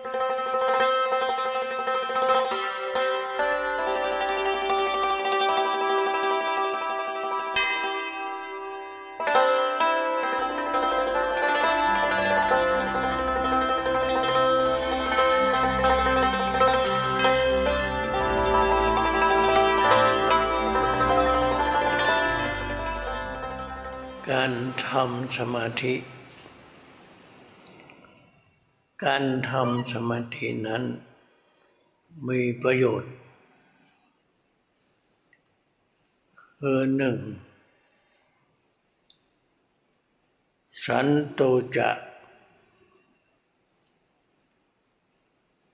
การทำสมาธิ การทำสมาธินั้นมีประโยชน์คือหนึ่ง สันโตจะ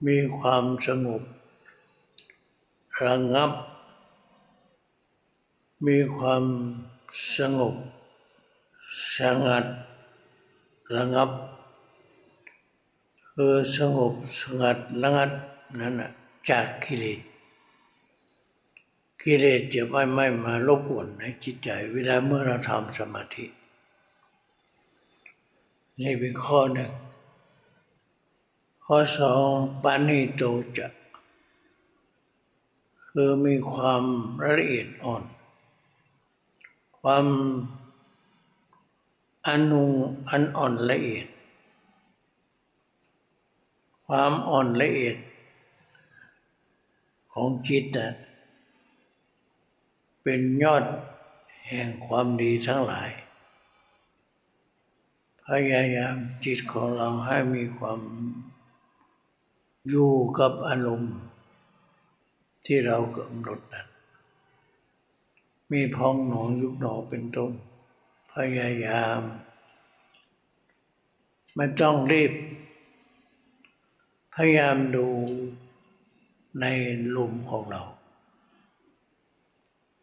มีความสงบระงับ มีความสงบสงัดระงับ คือสงบสงัดระงับนั่นนะจากกิเลสกิเลสจะไม่ไม่มารบกวนในจิตใจ เวลาเมื่อเราทำสมาธิ นี่เป็นข้อหนึ่งข้อสองปานิโตจะคือมีความละเอียดอ่อน ความอนุอันอ่อนละเอียด ความอ่อนละเอียดของจิตนะเป็นยอดแห่งความดีทั้งหลาย พยายามจิตของเราให้มีความอยู่กับอารมณ์ที่เรากำหนดนั้นมีพองหนอยุบหนอเป็นต้น พยายาม ไม่ต้องรีบ พยายามดูในลมของเรา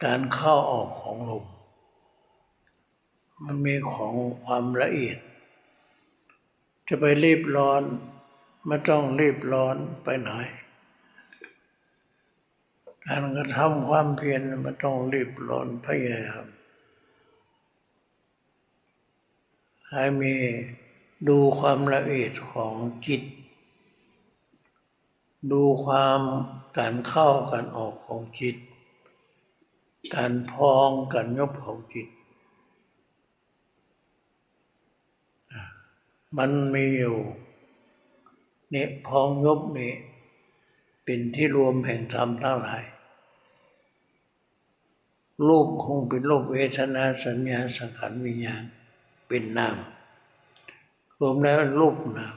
การเข้าออกของลม มันมีของความละเอียด จะไปรีบร้อน ไม่ต้องรีบร้อนไปไหน การกระทำความเพียรมันต้องรีบร้อนพยายามให้มีดูความละเอียดของจิต ดูความการเข้าการออกของจิต การพองการยบของจิต มันมีอยู่เนี่ยพองยบนี่เป็นที่รวมแห่งธรรมทั้งหลายรูปคงเป็นรูปเวทนาสัญญาสังขารวิญญาณเป็นนามรวมแล้วรูปนาม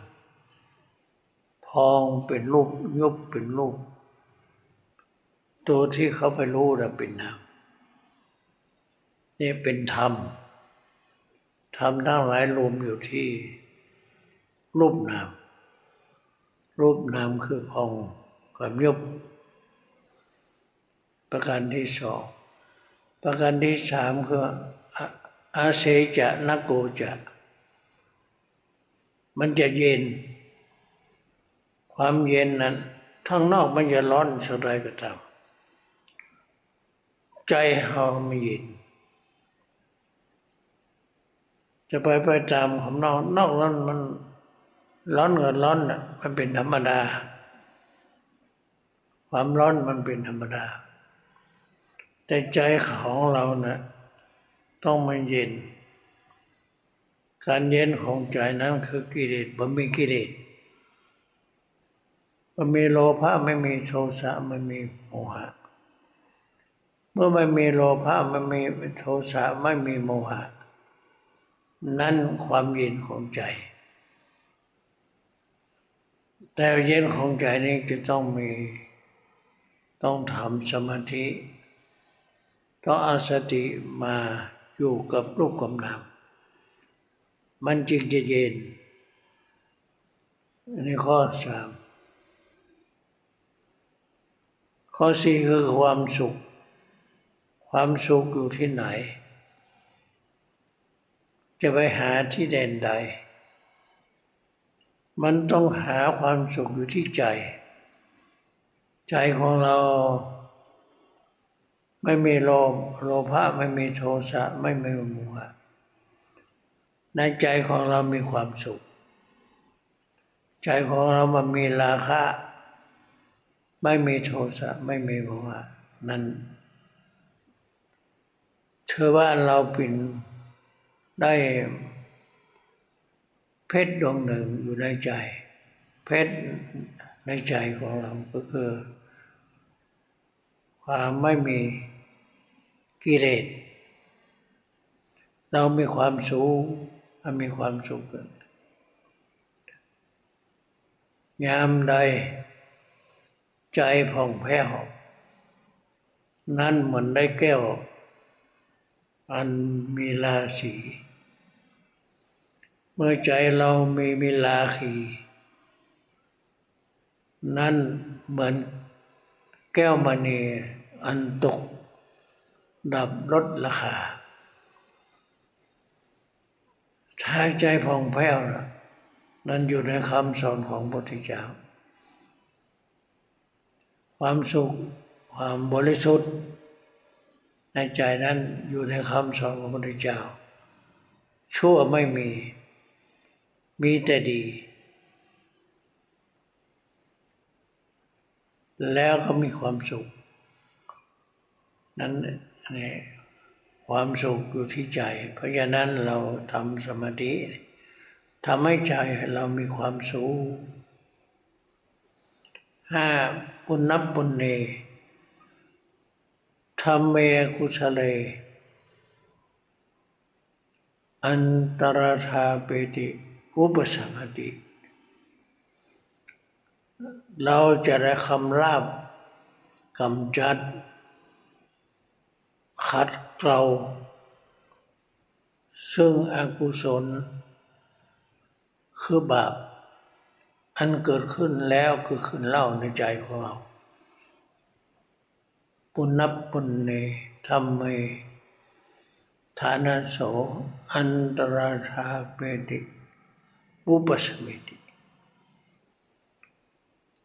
พองเป็นรูปยุบเป็นรูป ตัวที่เขาไปรู้นะเป็นนามนี่เป็นธรรม ธรรมทั้งหลายรวมอยู่ที่รูปนาม รูปนามคือพองกับยุบ ประการที่สอง ประการที่สามคืออาเสจะนักโกจะ มันจะเย็น ความเย็นนั้นข้างนอกมันจะร้อนสักไรก็ตามใจเราไม่เย็น จะไปไปตามของนอกนอกนั้นมันร้อนกับร้อนน่ะมันเป็นธรรมดา ความร้อนมันเป็นธรรมดา แต่ใจของเรานะ่ะต้องมันเย็น การเย็นของใจนั้นคือกิเลสบ่มีกิเลส บ่มีโลภะไม่มีโทสะไม่มีโมหะ เมื่อไม่มีโลภะไม่มีโทสะไม่มีโมหะ นั่นความเย็นของใจ แต่เย็นของใจนี้จะต้องมีต้องทำสมาธิ ต้องอาสติมาอยู่กับรูปกับนามมันจึงจะเย็น ในข้อสาม ข้อสี่คือความสุข ความสุขอยู่ที่ไหน จะไปหาที่แดนใด มันต้องหาความสุขอยู่ที่ใจ ใจของเราไม่มีโลภโลภะไม่มีโทสะไม่มีโมหะในใจของเรามีความสุข ใจใจของเรามันมีราคะ ไม่มีโทสะไม่มีโมหะนั้นเธอว่าเราเป็นได้เพชรดวงหนึ่งอยู่ในใจ เพชรในใจของเราก็คือความไม่มีกิเลสเรามีความสูงมันมีความสุขยามใด ใจผ่องแผ้วนั่นเหมือนได้แก้ว อันมีราศีเมื่อใจเรามีมิลาคีนั่นเหมือนแก้วมณีอันตก ดับลดราคาถ้าใจผ่องแผ้วนะนั่นอยู่ในคำสอนของพระพุทธเจ้า ความสุข ความบริสุทธิ์ ในใจนั้นอยู่ในคำสอนของพระพุทธเจ้า ชั่วไม่มี มีแต่ดี แล้วก็มีความสุข นั้นนี่ความสุขอยู่ที่ใจ เพราะฉะนั้นเราทำสมาธิทำให้ใจเรามีความสุข ห้าปุณณปุณเนธรรมเมกุสเล อันตรธาเปติอุปสัมติ เราจะได้คำลาบกำจัด ขัดเกลาซึ่งอกุศลคือบาป อันเกิดขึ้นแล้วคือขึ้นเล่าในใจของเรา ปุณณปุณเนธรรมเมฐานะโสอันตราธาเปติอุปสมิติ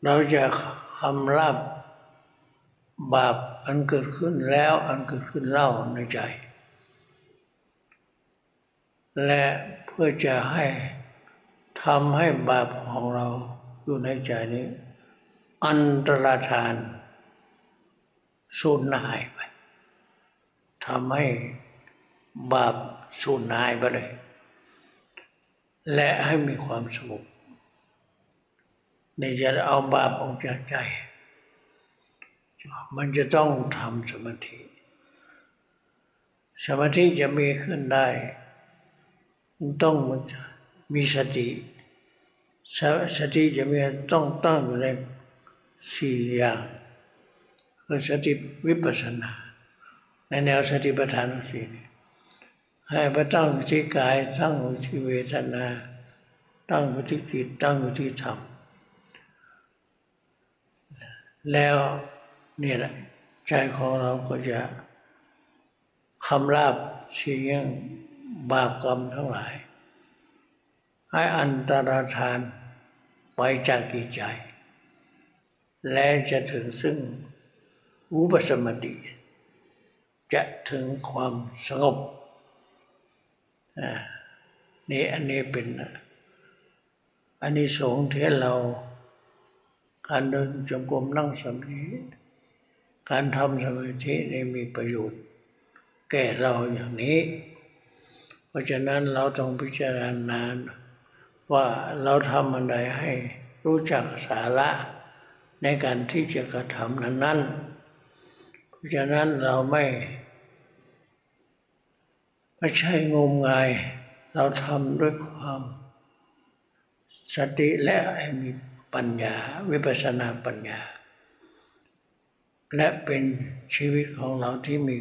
เราจะคำรับบาปอันเกิดขึ้นแล้วอันเกิดขึ้นเล่าในใจ และเพื่อจะให้ ทำให้บาปของเราอยู่ในใจนี้ อันตรธานสูญหายไปทำให้บาปสูญหายไปเลย และให้มีความสงบในจะเอาบาปออกจากใจ มันจะต้องทำสมาธิ สมาธิจะมีขึ้นได้ ต้องมี มีสติ สติจะมีต้องตั้งอยู่ในสี่อย่างคือสติวิปัสสนา ในแนวสติปัฏฐานสี่ให้ไปตั้งอยู่ที่กายตั้งอยู่ที่เวทนา ตั้งอยู่ที่จิตตั้งอยู่ที่ธรรมแล้วนี่แหละใจของเราก็จะคำราบเสียงบาปกรรมทั้งหลาย ให้อันตรธานไปจากกิจใจ และจะถึงซึ่งอุปสมบติ จะถึงความสงบนี่อันนี้เป็นอันนี้สงที่เราการเดินจงกรมนั่งสมาธิการทำสมาธินี่มีประโยชน์ แก่เราอย่างนี้ เพราะฉะนั้นเราต้องพิจารณา ว่าเราทำอะไรให้รู้จักสาระในการที่จะกระทำนั้นๆ เพราะฉะนั้นเราไม่ไม่ใช่งมงาย เราทำด้วยความ สติและมีปัญญา วิปัสนาปัญญา และเป็นชีวิตของเราที่มี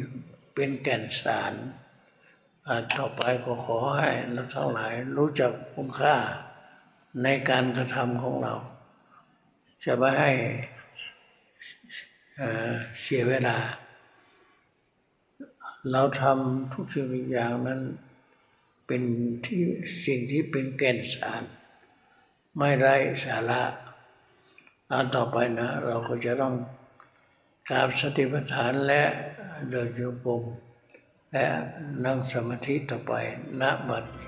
เป็นแก่นสาร ต่อไปก็ขอให้เราทั้งหลายรู้จักคุณค่าในการกระทำของเรา จะไม่ให้เสียเวลา เราทำทุกสิ่งทุกอย่างนั้นเป็นที่สิ่งที่เป็นแก่นสาร ไม่ไร้สาระอันต่อไปนะ เราก็จะต้องกราบสติปัฏฐานและเดินโยกม และนั่งสมาธิต่อไปณบัดน